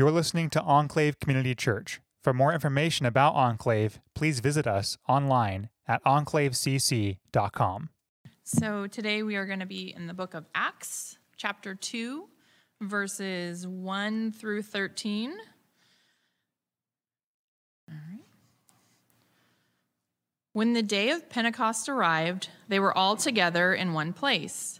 You're listening to Enclave Community Church. For more information about Enclave, please visit us online at enclavecc.com. So today we are going to be in the book of Acts, chapter 2, verses 1 through 13. All right. When the day of Pentecost arrived, they were all together in one place.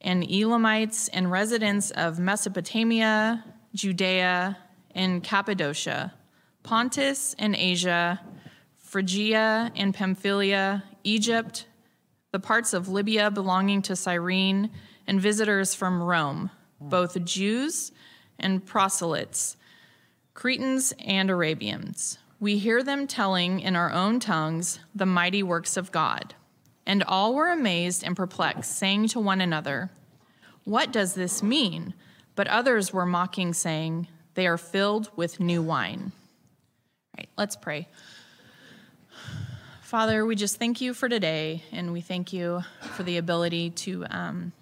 and Elamites and residents of Mesopotamia, Judea, and Cappadocia, Pontus and Asia, Phrygia and Pamphylia, Egypt, the parts of Libya belonging to Cyrene, and visitors from Rome, both Jews and proselytes, Cretans and Arabians. We hear them telling in our own tongues the mighty works of God. And all were amazed and perplexed, saying to one another, What does this mean? But others were mocking, saying, They are filled with new wine. All right, let's pray. Father, we just thank you for today, and we thank you for the ability to um,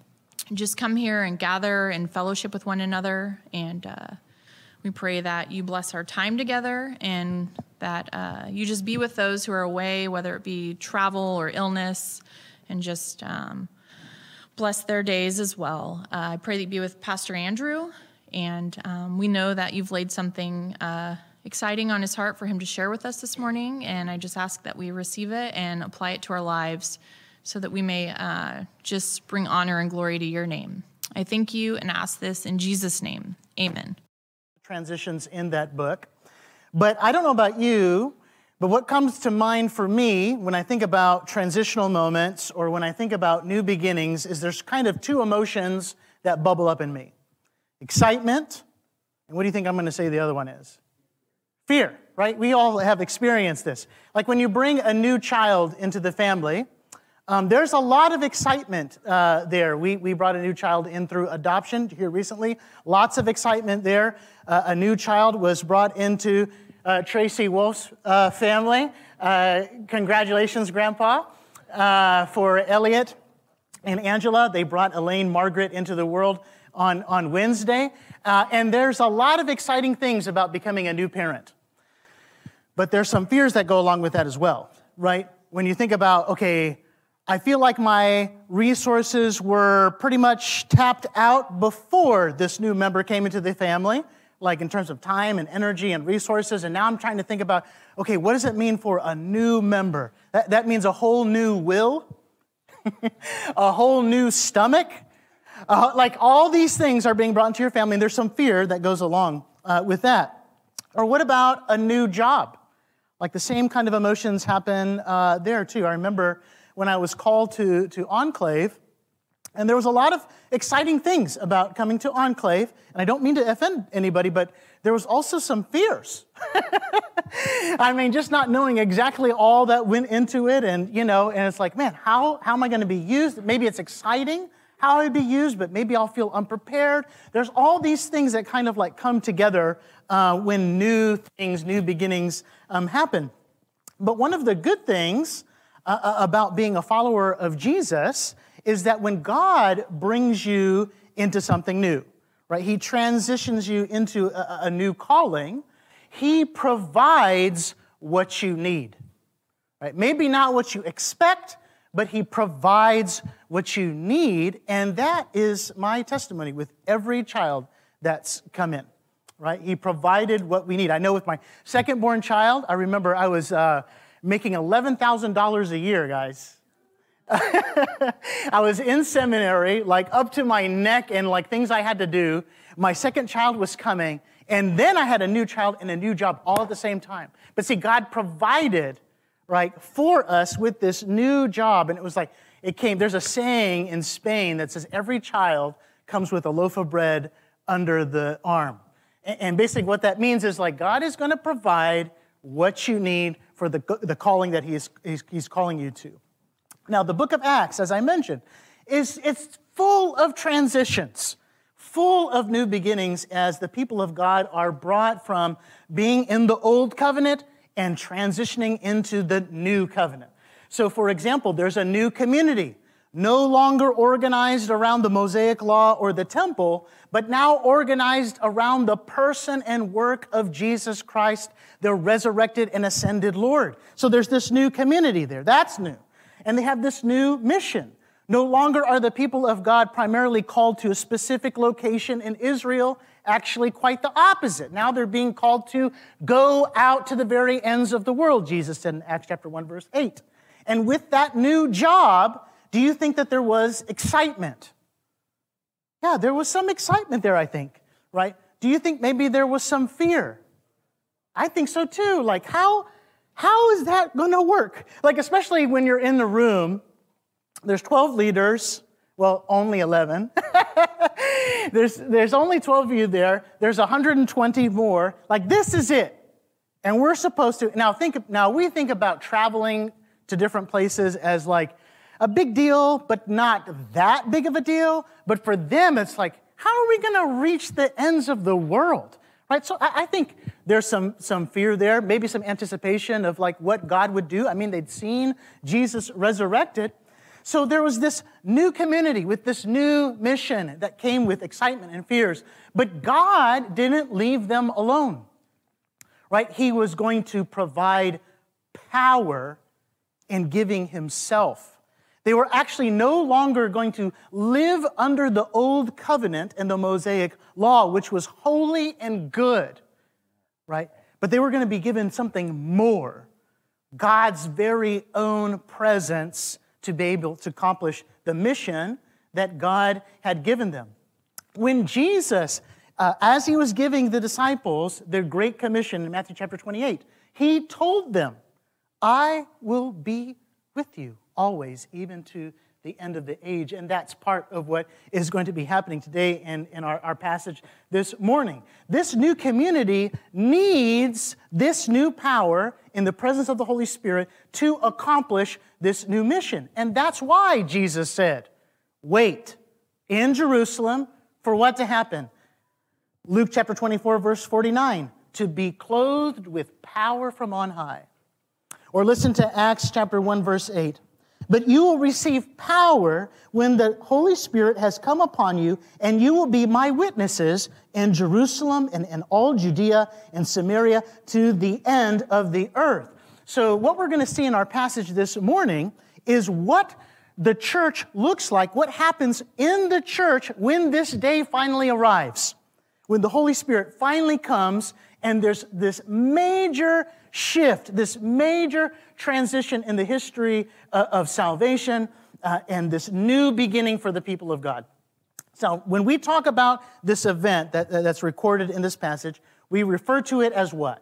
just come here and gather and fellowship with one another. And uh, we pray that you bless our time together and that uh, you just be with those who are away, whether it be travel or illness, and just um, bless their days as well. Uh, I pray that you be with Pastor Andrew, and um, we know that you've laid something uh, exciting on his heart for him to share with us this morning, and I just ask that we receive it and apply it to our lives so that we may uh, just bring honor and glory to your name. I thank you and ask this in Jesus' name. Amen. Transitions in that book. But I don't know about you, but what comes to mind for me when I think about transitional moments or when I think about new beginnings is there's kind of two emotions that bubble up in me excitement, and what do you think I'm going to say the other one is? Fear, right? We all have experienced this. Like when you bring a new child into the family, um, there's a lot of excitement uh, there. We, we brought a new child in through adoption here recently. Lots of excitement there. Uh, a new child was brought into uh, Tracy Wolf's uh, family. Uh, congratulations, Grandpa, uh, for Elliot and Angela. They brought Elaine Margaret into the world on, on Wednesday. and there's a lot of exciting things about becoming a new parent. But there's some fears that go along with that as well, right? When you think about, okay, I feel like my resources were pretty much tapped out before this new member came into the family, like in terms of time and energy and resources. And now I'm trying to think about okay, what does it mean for a new member? That, that means a whole new will, a whole new stomach. Uh, like all these things are being brought into your family, and there's some fear that goes along uh, with that. Or what about a new job? Like the same kind of emotions happen uh, there too. I remember when I was called to, to Enclave. And there was a lot of exciting things about coming to Enclave. And I don't mean to offend anybody, but there was also some fears. I mean, just not knowing exactly all that went into it. And, you know, and it's like, man, how, how am I going to be used? Maybe it's exciting how I'd be used, but maybe I'll feel unprepared. There's all these things that kind of like come together uh, when new things, new beginnings um, happen. But one of the good things uh, uh, about being a follower of Jesus is that when God brings you into something new, right, He transitions you into a, a new calling, He provides what you need. Right? Maybe not what you expect, but He provides what you need. And that is my testimony with every child that's come in. right? He provided what we need. I know with my second born child, I remember I was uh, making $11,000 a year, guys. I was in seminary, like up to my neck and like things I had to do. My second child was coming, and then I had a new child and a new job all at the same time. But see, God provided, right, for us with this new job. And it was like, it came, there's a saying in Spain that says every child comes with a loaf of bread under the arm. And basically, what that means is like God is going to provide what you need for the, the calling that he is, he's, he's calling you to. Now, the book of Acts, as I mentioned, is it's full of transitions, full of new beginnings as the people of God are brought from being in the old covenant and transitioning into the new covenant. So, for example, there's a new community, no longer organized around the Mosaic law or the temple, but now organized around the person and work of Jesus Christ, the resurrected and ascended Lord. So there's this new community there. That's new. And they have this new mission. No longer are the people of God primarily called to a specific location in Israel, actually, quite the opposite. Now they're being called to go out to the very ends of the world, Jesus said in Acts chapter 1, verse 8. And with that new job, do you think that there was excitement? Yeah, there was some excitement there, I think, right? Do you think maybe there was some fear? I think so too. Like, how, how is that going to work? Like, especially when you're in the room, there's 12 leaders, well, only 11. there's, there's only 12 of you there. There's 120 more. Like, this is it. And we're supposed to, now think, now we think about traveling to different places as like, a big deal, but not that big of a deal. But for them, it's like, how are we going to reach the ends of the world? Right? So I, I think there's some, some fear there, maybe some anticipation of like what God would do. I mean, they'd seen Jesus resurrected. So there was this new community with this new mission that came with excitement and fears. But God didn't leave them alone, right? He was going to provide power in giving Himself they were actually no longer going to live under the old covenant and the Mosaic law, which was holy and good, right? But they were going to be given something more God's very own presence to be able to accomplish the mission that God had given them. When Jesus, uh, as he was giving the disciples their Great Commission in Matthew chapter 28, he told them, I will be with you always, even to the end of the age. And that's part of what is going to be happening today in, in our, our passage this morning. This new community needs this new power in the presence of the Holy Spirit to accomplish this new mission. And that's why Jesus said, Wait in Jerusalem for what to happen? Luke chapter 24, verse 49 to be clothed with power from on high. Or listen to Acts chapter 1, verse 8. But you will receive power when the Holy Spirit has come upon you, and you will be my witnesses in Jerusalem and in all Judea and Samaria to the end of the earth. So, what we're going to see in our passage this morning is what the church looks like, what happens in the church when this day finally arrives, when the Holy Spirit finally comes, and there's this major shift, this major transition in the history uh, of salvation uh, and this new beginning for the people of God. So, when we talk about this event that, that's recorded in this passage, we refer to it as what?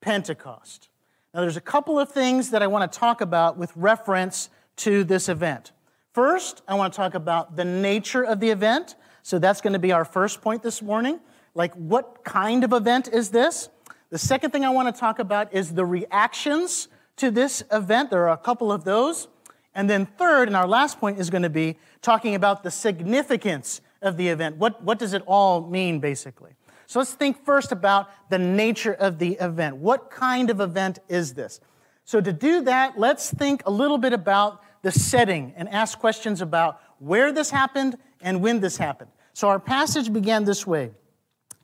Pentecost. Now, there's a couple of things that I want to talk about with reference to this event. First, I want to talk about the nature of the event. So, that's going to be our first point this morning. Like, what kind of event is this? The second thing I want to talk about is the reactions to this event. There are a couple of those. And then, third, and our last point is going to be talking about the significance of the event. What, what does it all mean, basically? So let's think first about the nature of the event. What kind of event is this? So, to do that, let's think a little bit about the setting and ask questions about where this happened and when this happened. So, our passage began this way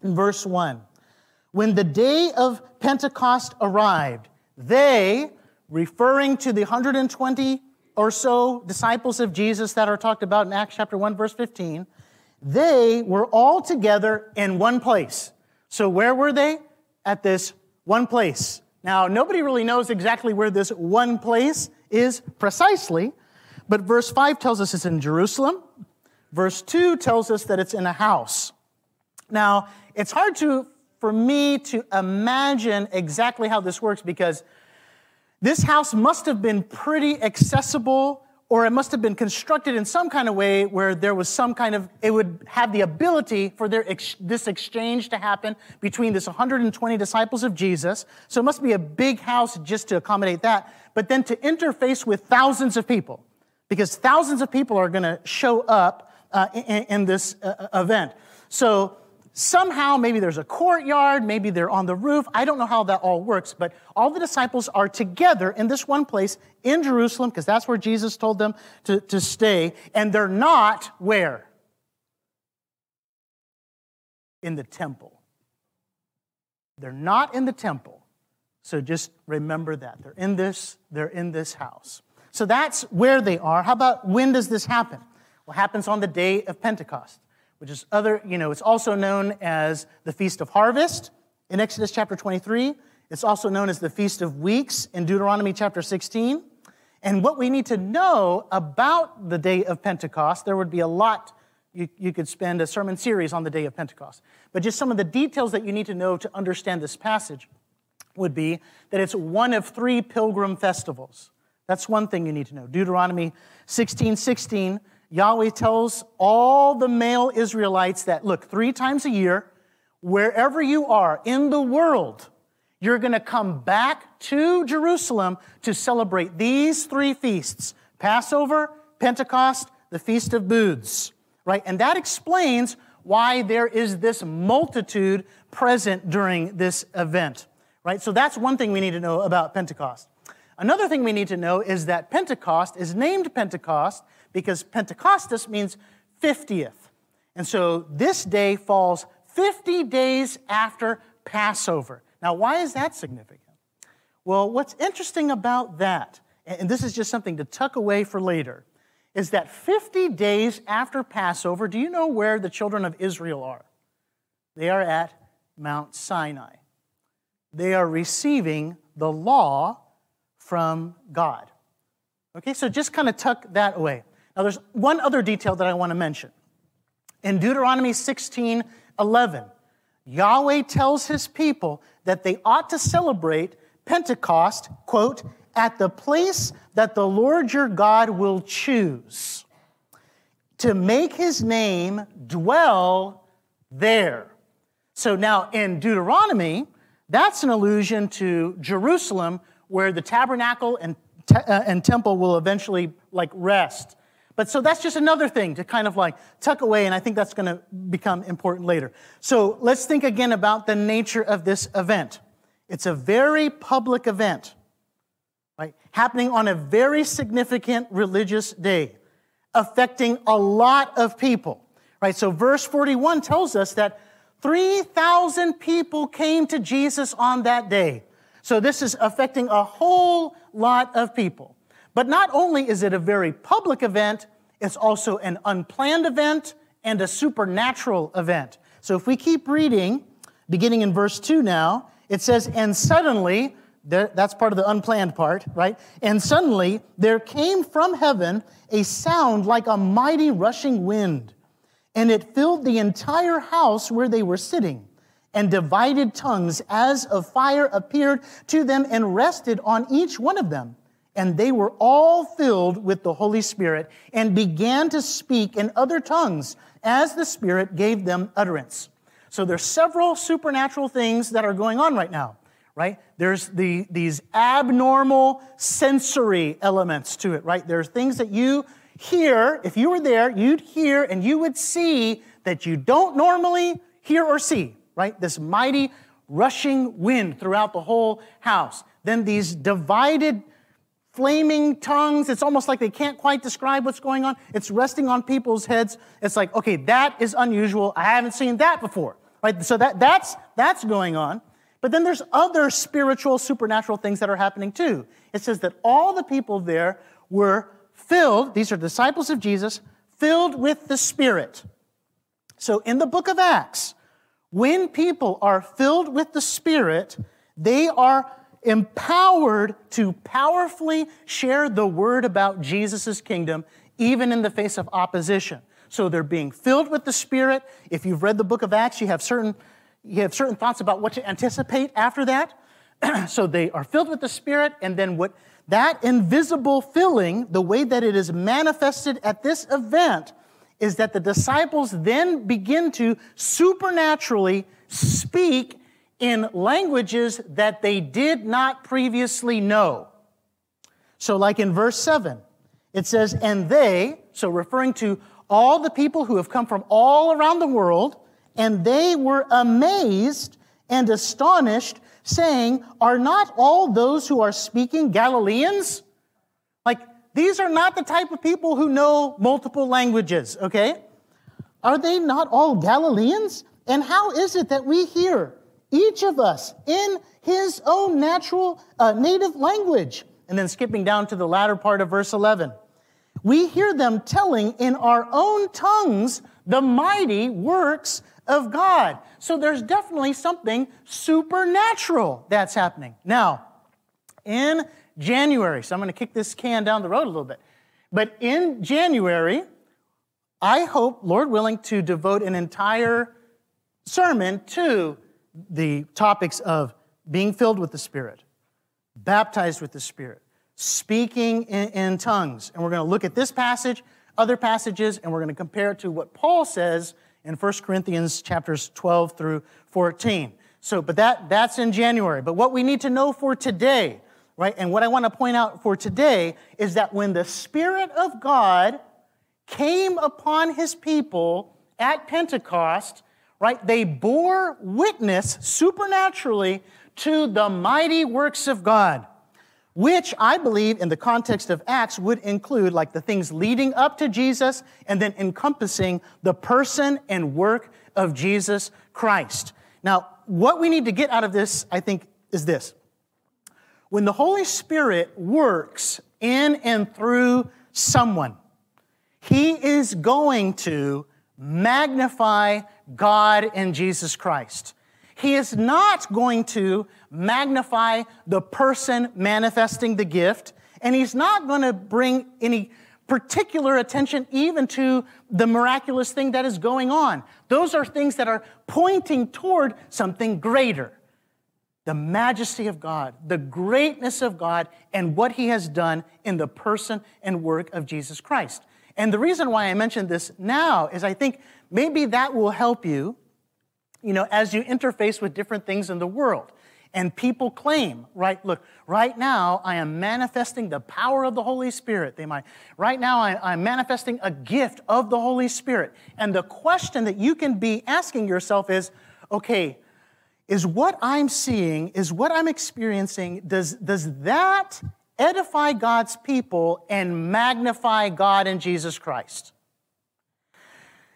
in verse 1. When the day of Pentecost arrived, they, referring to the 120 or so disciples of Jesus that are talked about in Acts chapter 1, verse 15, they were all together in one place. So, where were they? At this one place. Now, nobody really knows exactly where this one place is precisely, but verse 5 tells us it's in Jerusalem. Verse 2 tells us that it's in a house. Now, it's hard to, for me to imagine exactly how this works because this house must have been pretty accessible or it must have been constructed in some kind of way where there was some kind of, it would have the ability for their, this exchange to happen between this 120 disciples of Jesus. So it must be a big house just to accommodate that, but then to interface with thousands of people, because thousands of people are going to show up uh, in, in, this uh, event. So Somehow, maybe there's a courtyard, maybe they're on the roof. I don't know how that all works, but all the disciples are together in this one place in Jerusalem, because that's where Jesus told them to, to stay, and they're not where? In the temple. They're not in the temple. So just remember that. They're in this, they're in this house. So that's where they are. How about when does this happen? Well, happens on the day of Pentecost which is other, you know, it's also known as the Feast of Harvest in Exodus chapter 23. It's also known as the Feast of Weeks in Deuteronomy chapter 16. And what we need to know about the day of Pentecost, there would be a lot, you, you could spend a sermon series on the day of Pentecost. But just some of the details that you need to know to understand this passage would be that it's one of three pilgrim festivals. That's one thing you need to know. Deuteronomy 16 16 Yahweh tells all the male Israelites that, look, three times a year, wherever you are in the world, you're going to come back to Jerusalem to celebrate these three feasts Passover, Pentecost, the Feast of Booths, right? And that explains why there is this multitude present during this event, right? So that's one thing we need to know about Pentecost. Another thing we need to know is that Pentecost is named Pentecost because Pentecostus means 50th. And so this day falls 50 days after Passover. Now, why is that significant? Well, what's interesting about that, and this is just something to tuck away for later, is that 50 days after Passover, do you know where the children of Israel are? They are at Mount Sinai. They are receiving the law from God. Okay, so just kind of tuck that away. Now, there's one other detail that I want to mention. In Deuteronomy 16 11, Yahweh tells his people that they ought to celebrate Pentecost, quote, at the place that the Lord your God will choose to make his name dwell there. So now in Deuteronomy, that's an allusion to Jerusalem where the tabernacle and, te- uh, and temple will eventually like rest. But so that's just another thing to kind of like tuck away, and I think that's going to become important later. So let's think again about the nature of this event. It's a very public event, right? Happening on a very significant religious day, affecting a lot of people, right? So verse 41 tells us that 3,000 people came to Jesus on that day. So this is affecting a whole lot of people. But not only is it a very public event, it's also an unplanned event and a supernatural event. So if we keep reading, beginning in verse 2 now, it says, And suddenly, that's part of the unplanned part, right? And suddenly there came from heaven a sound like a mighty rushing wind, and it filled the entire house where they were sitting. And divided tongues as of fire appeared to them and rested on each one of them and they were all filled with the Holy Spirit and began to speak in other tongues as the Spirit gave them utterance. So there's several supernatural things that are going on right now, right? There's the, these abnormal sensory elements to it, right? There's things that you hear, if you were there, you'd hear and you would see that you don't normally hear or see, right? This mighty rushing wind throughout the whole house. Then these divided flaming tongues. It's almost like they can't quite describe what's going on. It's resting on people's heads. It's like, okay, that is unusual. I haven't seen that before. Right? So that, that's, that's going on. But then there's other spiritual, supernatural things that are happening too. It says that all the people there were filled, these are disciples of Jesus, filled with the Spirit. So in the book of Acts, When people are filled with the Spirit, they are empowered to powerfully share the word about Jesus' kingdom, even in the face of opposition. So they're being filled with the Spirit. If you've read the book of Acts, you have certain, you have certain thoughts about what to anticipate after that. so they are filled with the Spirit, and then what that invisible filling, the way that it is manifested at this event, is that the disciples then begin to supernaturally speak in languages that they did not previously know. So, like in verse 7, it says, And they, so referring to all the people who have come from all around the world, and they were amazed and astonished, saying, Are not all those who are speaking Galileans? Like, these are not the type of people who know multiple languages, okay? Are they not all Galileans? And how is it that we hear, each of us, in his own natural uh, native language? And then skipping down to the latter part of verse 11. We hear them telling in our own tongues the mighty works of God. So there's definitely something supernatural that's happening. Now, in January, so I'm going to kick this can down the road a little bit. But in January, I hope, Lord willing, to devote an entire sermon to the topics of being filled with the Spirit, baptized with the Spirit, speaking in, in tongues. And we're going to look at this passage, other passages, and we're going to compare it to what Paul says in 1 Corinthians chapters 12 through 14. So, but that, that's in January. But what we need to know for today, right, and what I want to point out for today is that when the Spirit of God came upon his people at Pentecost, right, they bore witness supernaturally to the mighty works of God which I believe in the context of Acts would include like the things leading up to Jesus and then encompassing the person and work of Jesus Christ. Now, what we need to get out of this, I think, is this. When the Holy Spirit works in and through someone, he is going to magnify God and Jesus Christ. He is not going to magnify the person manifesting the gift, and he's not going to bring any particular attention even to the miraculous thing that is going on. Those are things that are pointing toward something greater. The majesty of God, the greatness of God, and what he has done in the person and work of Jesus Christ. And the reason why I mention this now is I think maybe that will help you you know, as you interface with different things in the world. And people claim, right, look, right now I am manifesting the power of the Holy Spirit. They might, right now I, am manifesting a gift of the Holy Spirit. And the question that you can be asking yourself is, okay, is what I'm seeing, is what I'm experiencing, does, does that edify God's people and magnify God and Jesus Christ?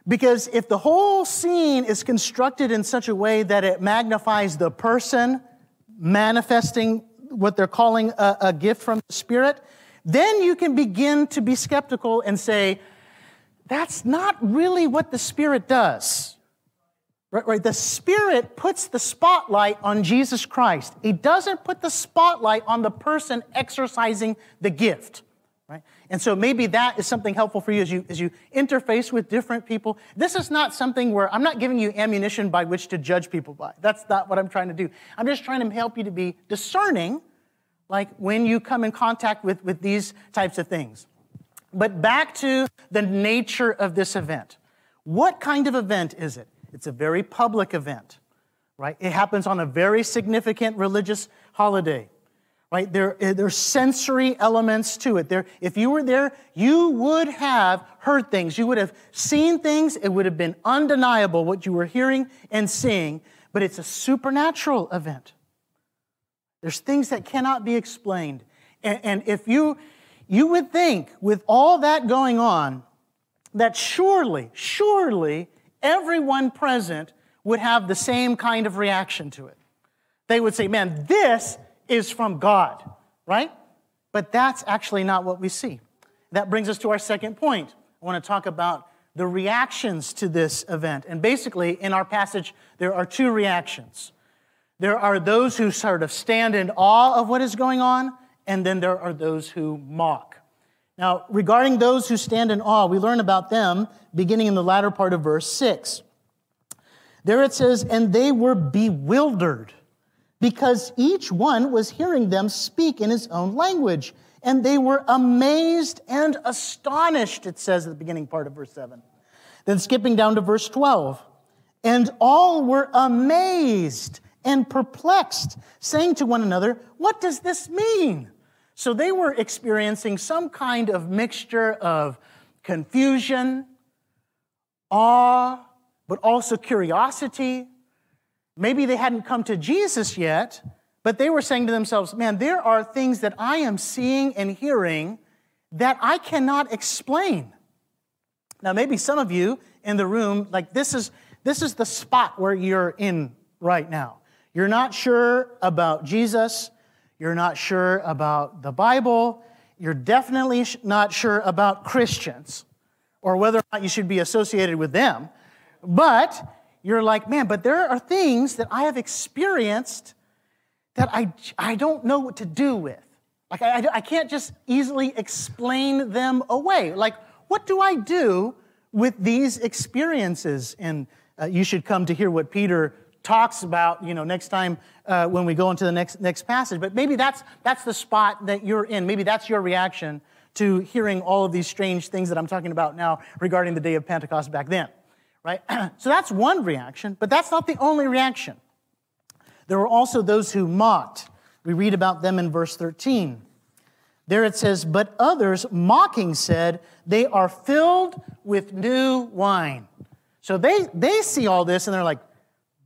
Because if the whole scene is constructed in such a way that it magnifies the person manifesting what they're calling a, a, gift from the Spirit, then you can begin to be skeptical and say, that's not really what the Spirit does. Right, right? The Spirit puts the spotlight on Jesus Christ. He doesn't put the spotlight on the person exercising the gift. Right? And so maybe that is something helpful for you as you as you interface with different people. This is not something where I'm not giving you ammunition by which to judge people by. That's not what I'm trying to do. I'm just trying to help you to be discerning, like when you come in contact with, with these types of things. But back to the nature of this event. What kind of event is it? It's a very public event, right? It happens on a very significant religious holiday right? There, there's sensory elements to it. There, if you were there, you would have heard things. You would have seen things. It would have been undeniable what you were hearing and seeing, but it's a supernatural event. There's things that cannot be explained. And, and if you, you would think with all that going on, that surely, surely everyone present would have the same kind of reaction to it. They would say, man, this is from God, right? But that's actually not what we see. That brings us to our second point. I want to talk about the reactions to this event. And basically, in our passage, there are two reactions. There are those who sort of stand in awe of what is going on, and then there are those who mock. Now, regarding those who stand in awe, we learn about them beginning in the latter part of verse 6. There it says, And they were bewildered because each one was hearing them speak in his own language. And they were amazed and astonished, it says at the beginning part of verse 7. Then skipping down to verse 12. And all were amazed and perplexed, saying to one another, What does this mean? So they were experiencing some kind of mixture of confusion, awe, but also curiosity. Maybe they hadn't come to Jesus yet, but they were saying to themselves, Man, there are things that I am seeing and hearing that I cannot explain. Now, maybe some of you in the room, like this is, this is the spot where you're in right now. You're not sure about Jesus. You're not sure about the Bible. You're definitely not sure about Christians or whether or not you should be associated with them. But you're like, man, but there are things that I have experienced that I, I don't know what to do with. Like, I, I can't just easily explain them away. Like, what do I do with these experiences? And uh, you should come to hear what Peter talks about, you know, next time uh, when we go into the next, next passage. But maybe that's, that's the spot that you're in. Maybe that's your reaction to hearing all of these strange things that I'm talking about now regarding the day of Pentecost back then, right? so that's one reaction, but that's not the only reaction. There were also those who mocked. We read about them in verse 13. There it says, But others, mocking, said, They are filled with new wine. So they, they see all this and they're like,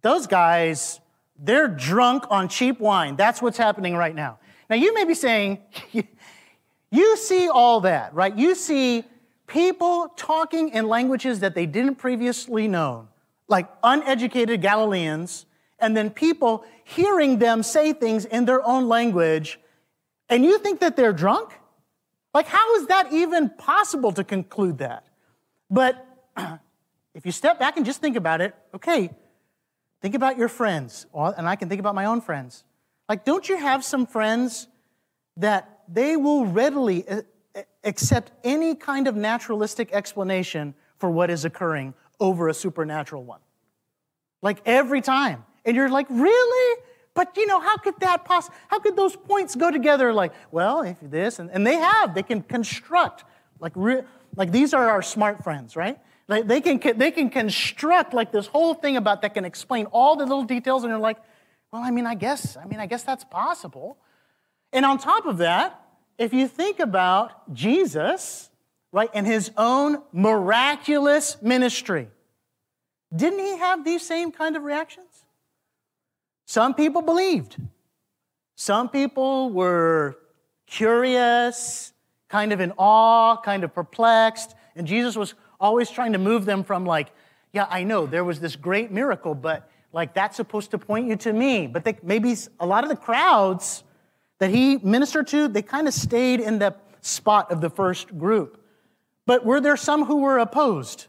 Those guys, they're drunk on cheap wine. That's what's happening right now. Now, you may be saying, You see all that, right? You see people talking in languages that they didn't previously know, like uneducated Galileans, and then people hearing them say things in their own language, and you think that they're drunk? Like, how is that even possible to conclude that? But if you step back and just think about it, okay, think about your friends, uh, and I can think about my own friends. Like, don't you have some friends that they will readily uh, uh, accept any kind of naturalistic explanation for what is occurring over a supernatural one? Like, every time. And you're like, really? But you know, how could that possibly, how could those points go together? Like, well, if this, and, and they have, they can construct, like, re, like these are our smart friends, right? Like they can, they can construct like this whole thing about that can explain all the little details, and you're like, well, I mean, I guess, I mean, I guess that's possible. And on top of that, if you think about Jesus, right, and his own miraculous ministry, didn't he have these same kind of reactions? Some people believed. Some people were curious, kind of in awe, kind of perplexed. And Jesus was always trying to move them from, like, yeah, I know there was this great miracle, but like that's supposed to point you to me. But they, maybe a lot of the crowds that he ministered to, they kind of stayed in the spot of the first group. But were there some who were opposed?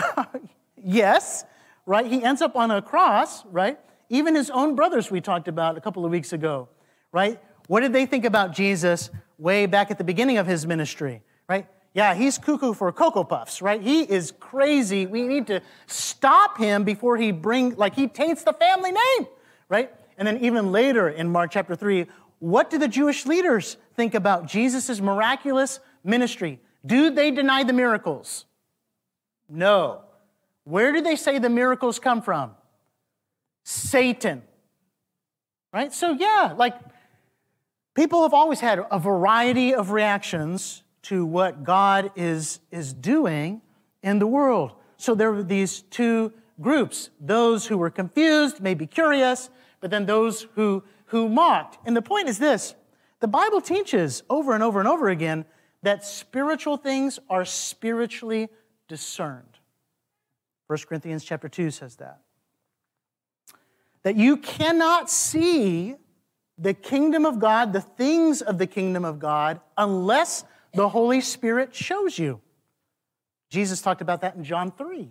yes, right? He ends up on a cross, right? Even his own brothers, we talked about a couple of weeks ago, right? What did they think about Jesus way back at the beginning of his ministry, right? Yeah, he's cuckoo for Cocoa Puffs, right? He is crazy. We need to stop him before he bring, like he taints the family name, right? And then even later in Mark chapter 3, what do the Jewish leaders think about Jesus' miraculous ministry? Do they deny the miracles? No. Where do they say the miracles come from? Satan. Right? So, yeah, like people have always had a variety of reactions to what God is, is doing in the world. So, there were these two groups those who were confused, maybe curious, but then those who, who mocked. And the point is this the Bible teaches over and over and over again that spiritual things are spiritually discerned. 1 Corinthians chapter 2 says that that you cannot see the kingdom of God, the things of the kingdom of God, unless the Holy Spirit shows you. Jesus talked about that in John 3.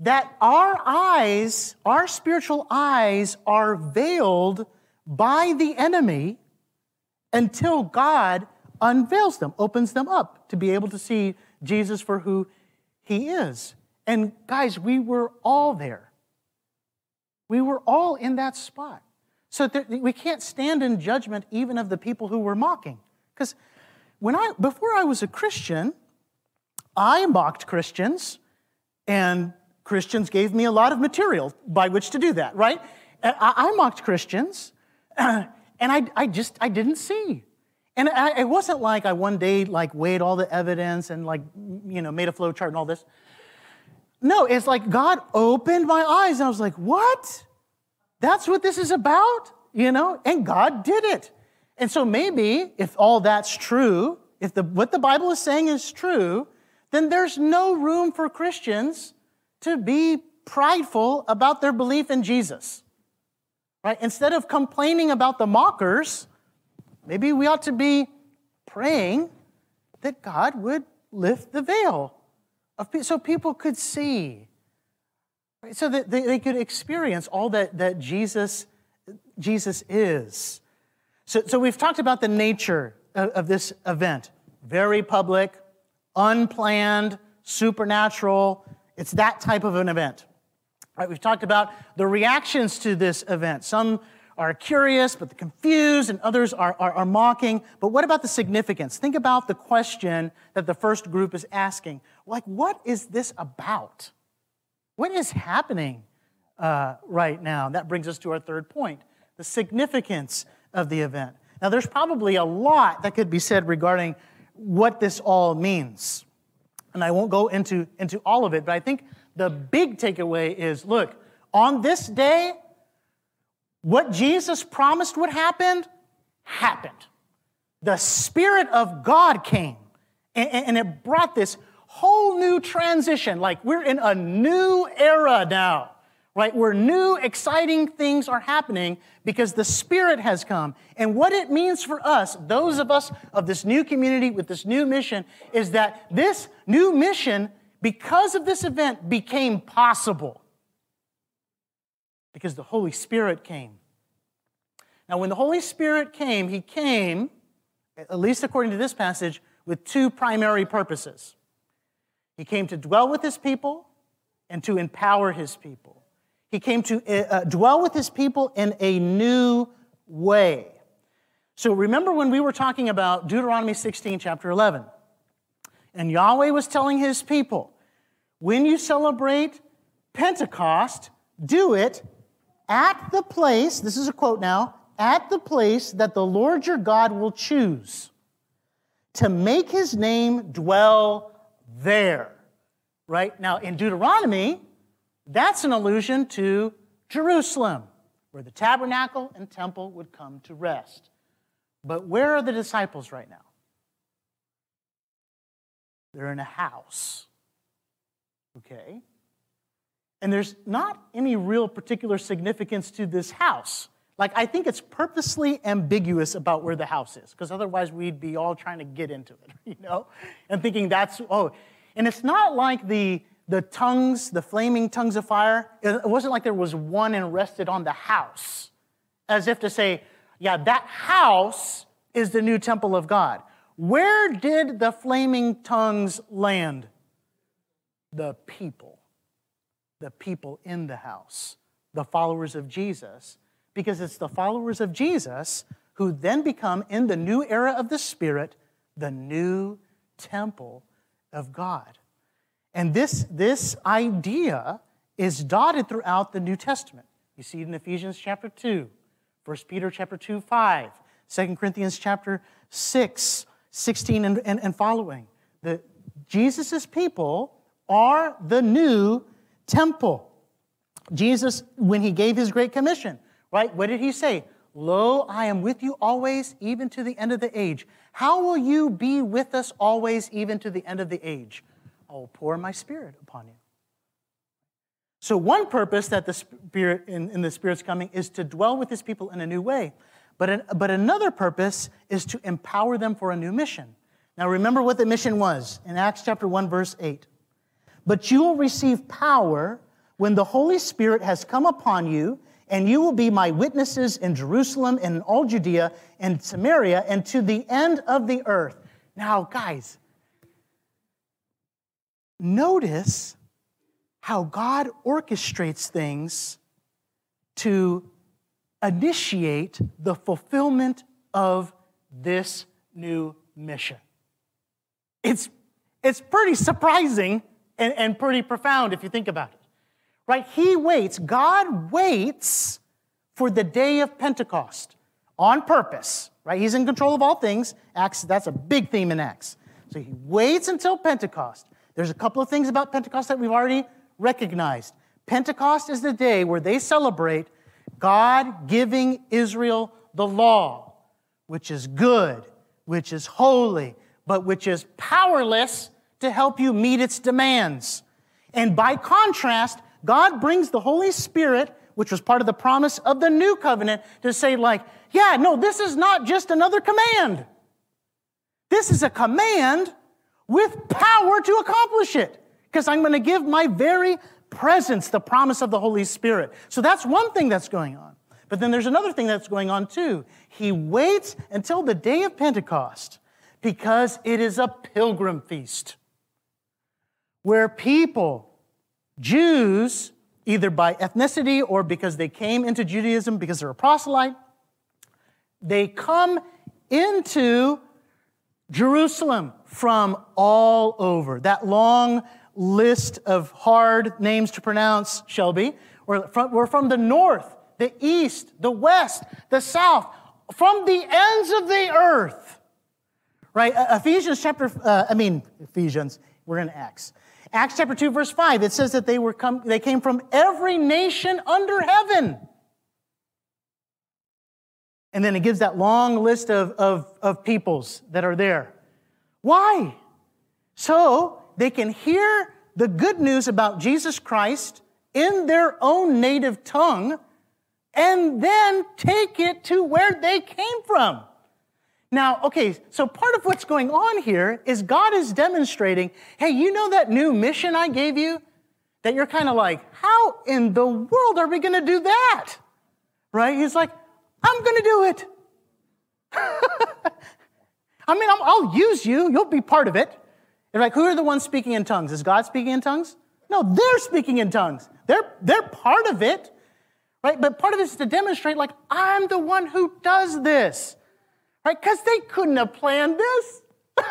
That our eyes, our spiritual eyes, are veiled by the enemy until God unveils them, opens them up to be able to see Jesus for who he is. And guys, we were all there. We were all in that spot. So we can't stand in judgment even of the people who were mocking. Because when I before I was a Christian, I mocked Christians, and Christians gave me a lot of material by which to do that, right? I, I mocked Christians, and I, I just I didn't see. And I, it wasn't like I one day like weighed all the evidence and like you know made a flow chart and all this. No, it's like God opened my eyes and I was like, what? That's what this is about? You know? And God did it. And so maybe if all that's true, if the, what the Bible is saying is true, then there's no room for Christians to be prideful about their belief in Jesus. Right? Instead of complaining about the mockers, maybe we ought to be praying that God would lift the veil of, so people could see, so that they, they could experience all that, that Jesus, Jesus is. So, so we've talked about the nature of, of this event very public, unplanned, supernatural. It's that type of an event. Right, we've talked about the reactions to this event. Some are curious, but confused, and others are, are, are, mocking. But what about the significance? Think about the question that the first group is asking. Like, what is this about? What is happening uh, right now? That brings us to our third point the significance of the event. Now, there's probably a lot that could be said regarding what this all means. And I won't go into, into all of it, but I think the big takeaway is look, on this day, what Jesus promised would happen happened. The Spirit of God came, and, it brought this whole new transition. Like we're in a new era now, right? Where new, exciting things are happening because the Spirit has come. And what it means for us, those of us of this new community with this new mission, is that this new mission, because of this event, became possible because the Holy Spirit came. Now, when the Holy Spirit came, he came, at least according to this passage, with two primary purposes. He came to dwell with his people and to empower his people. He came to uh, dwell with his people in a new way. So remember when we were talking about Deuteronomy 16, chapter 11, and Yahweh was telling his people, when you celebrate Pentecost, do it at the place, this is a quote now, at the place that the Lord your God will choose to make his name dwell there. Right? Now, in Deuteronomy, that's an allusion to Jerusalem, where the tabernacle and temple would come to rest. But where are the disciples right now? They're in a house. Okay? And there's not any real particular significance to this house. Like, I think it's purposely ambiguous about where the house is, because otherwise we'd be all trying to get into it, you know? And thinking that's, oh, and it's not like the, the tongues, the flaming tongues of fire, it wasn't like there was one and rested on the house, as if to say, yeah, that house is the new temple of God. Where did the flaming tongues land? The people. The people in the house, the followers of Jesus because it's the followers of Jesus who then become, in the new era of the Spirit, the new temple of God. And this, this idea is dotted throughout the New Testament. You see it in Ephesians chapter 2, 1 Peter chapter 2, 5, 2 Corinthians chapter 6, 16 and, and, and following. The, Jesus' people are the new temple. Jesus, when he gave his Great Commission, Right? What did he say? Lo, I am with you always, even to the end of the age. How will you be with us always, even to the end of the age? I will pour my spirit upon you. So, one purpose that the Spirit in, in the Spirit's coming is to dwell with his people in a new way. But, an, but another purpose is to empower them for a new mission. Now remember what the mission was in Acts chapter 1, verse 8. But you will receive power when the Holy Spirit has come upon you, and you will be my witnesses in Jerusalem and in all Judea and Samaria and to the end of the earth. Now, guys, notice how God orchestrates things to initiate the fulfillment of this new mission. It's, it's pretty surprising and, and pretty profound if you think about it. Right? He waits, God waits for the day of Pentecost on purpose. Right? He's in control of all things. Acts, that's a big theme in Acts. So he waits until Pentecost. There's a couple of things about Pentecost that we've already recognized. Pentecost is the day where they celebrate God giving Israel the law, which is good, which is holy, but which is powerless to help you meet its demands. And by contrast, God brings the Holy Spirit, which was part of the promise of the new covenant, to say, like, yeah, no, this is not just another command. This is a command with power to accomplish it. Because I'm going to give my very presence, the promise of the Holy Spirit. So that's one thing that's going on. But then there's another thing that's going on too. He waits until the day of Pentecost because it is a pilgrim feast where people, Jews, either by ethnicity or because they came into Judaism because they're a proselyte, they come into Jerusalem from all over. That long list of hard names to pronounce, Shelby. We're from, we're from the north, the east, the west, the south, from the ends of the earth. Right? Ephesians chapter, uh, I mean, Ephesians, we're in Acts. Acts chapter 2, verse 5, it says that they, were come, they came from every nation under heaven. And then it gives that long list of, of, of peoples that are there. Why? So they can hear the good news about Jesus Christ in their own native tongue and then take it to where they came from. Now, okay, so part of what's going on here is God is demonstrating hey, you know that new mission I gave you? That you're kind of like, how in the world are we going to do that? Right? He's like, I'm going to do it. I mean, i will use you, you'll be part of it. They're like, who are the ones speaking in tongues? Is God speaking in tongues? No, they're speaking in tongues. They're, they're part of it, right? But part of it is to demonstrate, like, I'm the one who does this right? Because they couldn't have planned this.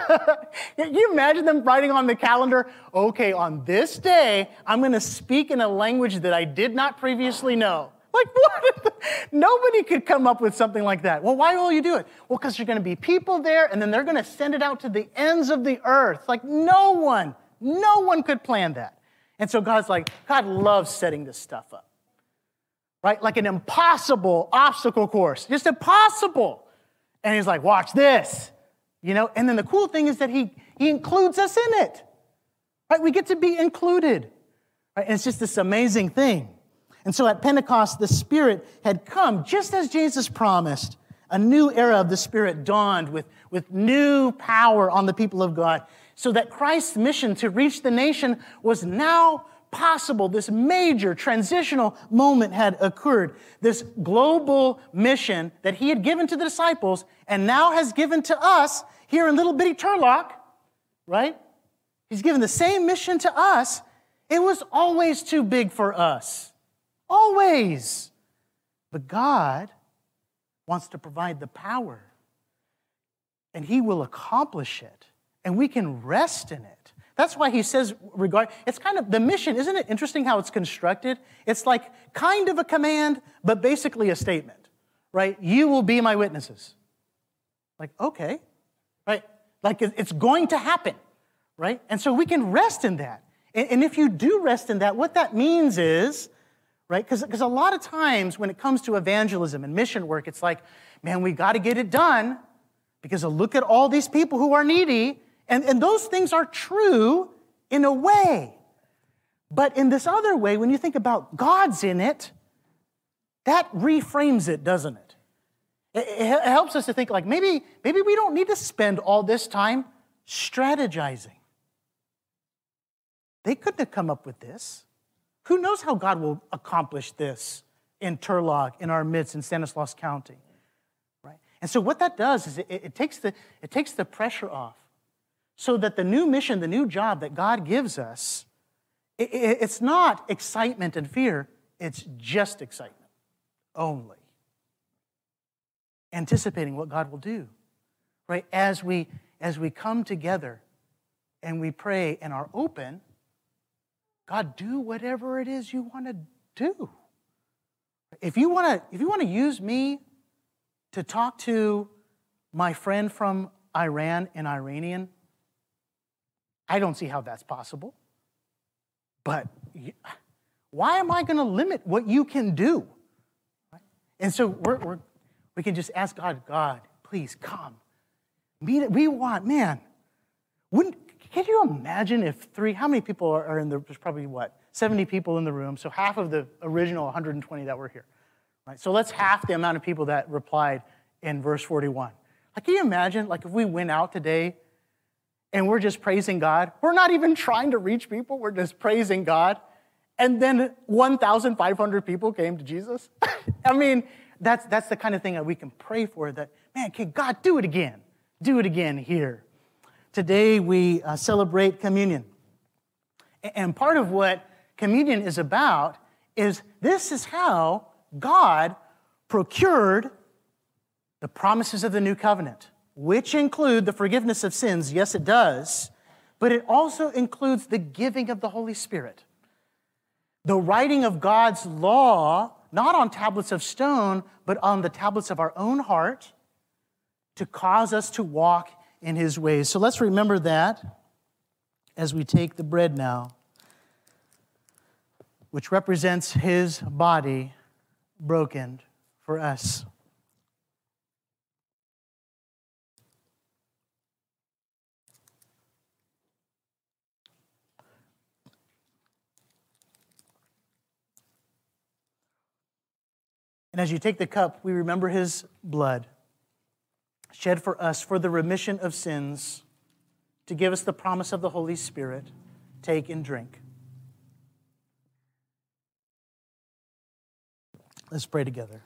You imagine them writing on the calendar, okay, on this day, I'm going to speak in a language that I did not previously know? Like, what? Nobody could come up with something like that. Well, why will you do it? Well, because you're going to be people there, and then they're going to send it out to the ends of the earth. Like, no one, no one could plan that. And so God's like, God loves setting this stuff up, right? Like an impossible obstacle course, just impossible. And he's like, watch this. You know, and then the cool thing is that he, he includes us in it. Right? We get to be included. Right? And it's just this amazing thing. And so at Pentecost, the Spirit had come just as Jesus promised. A new era of the Spirit dawned with, with new power on the people of God, so that Christ's mission to reach the nation was now possible, this major transitional moment had occurred. This global mission that he had given to the disciples and now has given to us here in little bitty Turlock, right? He's given the same mission to us. It was always too big for us. Always. But God wants to provide the power, and He will accomplish it, and we can rest in it. That's why he says, regard, it's kind of the mission, isn't it interesting how it's constructed? It's like kind of a command, but basically a statement, right? You will be my witnesses. Like, okay, right? Like it's going to happen, right? And so we can rest in that. And if you do rest in that, what that means is, right? Because a lot of times when it comes to evangelism and mission work, it's like, man, we got to get it done because look at all these people who are needy and, and those things are true in a way. But in this other way, when you think about God's in it, that reframes it, doesn't it? It, it helps us to think like maybe, maybe we don't need to spend all this time strategizing. They couldn't have come up with this. Who knows how God will accomplish this in Turlock, in our midst, in Stanislaus County? Right? And so what that does is it, it, takes the, it takes the pressure off so that the new mission, the new job that God gives us, it, it, it's not excitement and fear, it's just excitement only. Anticipating what God will do, right? As we, as we come together and we pray and are open God, do whatever it is you want to do. If you want to, if you want to use me to talk to my friend from Iran and Iranian, I don't see how that's possible. But why am I going to limit what you can do? And so we're, we're, we can just ask God, God, please come. We want, man, wouldn't, can you imagine if three, how many people are in the, there's probably what, 70 people in the room, so half of the original 120 that were here, right? So let's half the amount of people that replied in verse 41. Like, can you imagine, like, if we went out today and we're just praising God, we're not even trying to reach people, we're just praising God, and then 1,500 people came to Jesus? I mean, that's, that's the kind of thing that we can pray for that, man, can God do it again? Do it again here. Today we uh, celebrate communion. And part of what communion is about is this is how God procured the promises of the new covenant, which include the forgiveness of sins. Yes, it does. But it also includes the giving of the Holy Spirit. The writing of God's law, not on tablets of stone, but on the tablets of our own heart, to cause us to walk in his ways. So let's remember that as we take the bread now, which represents his body broken for us. And as you take the cup, we remember his blood shed for us for the remission of sins, to give us the promise of the Holy Spirit. Take and drink. Let's pray together.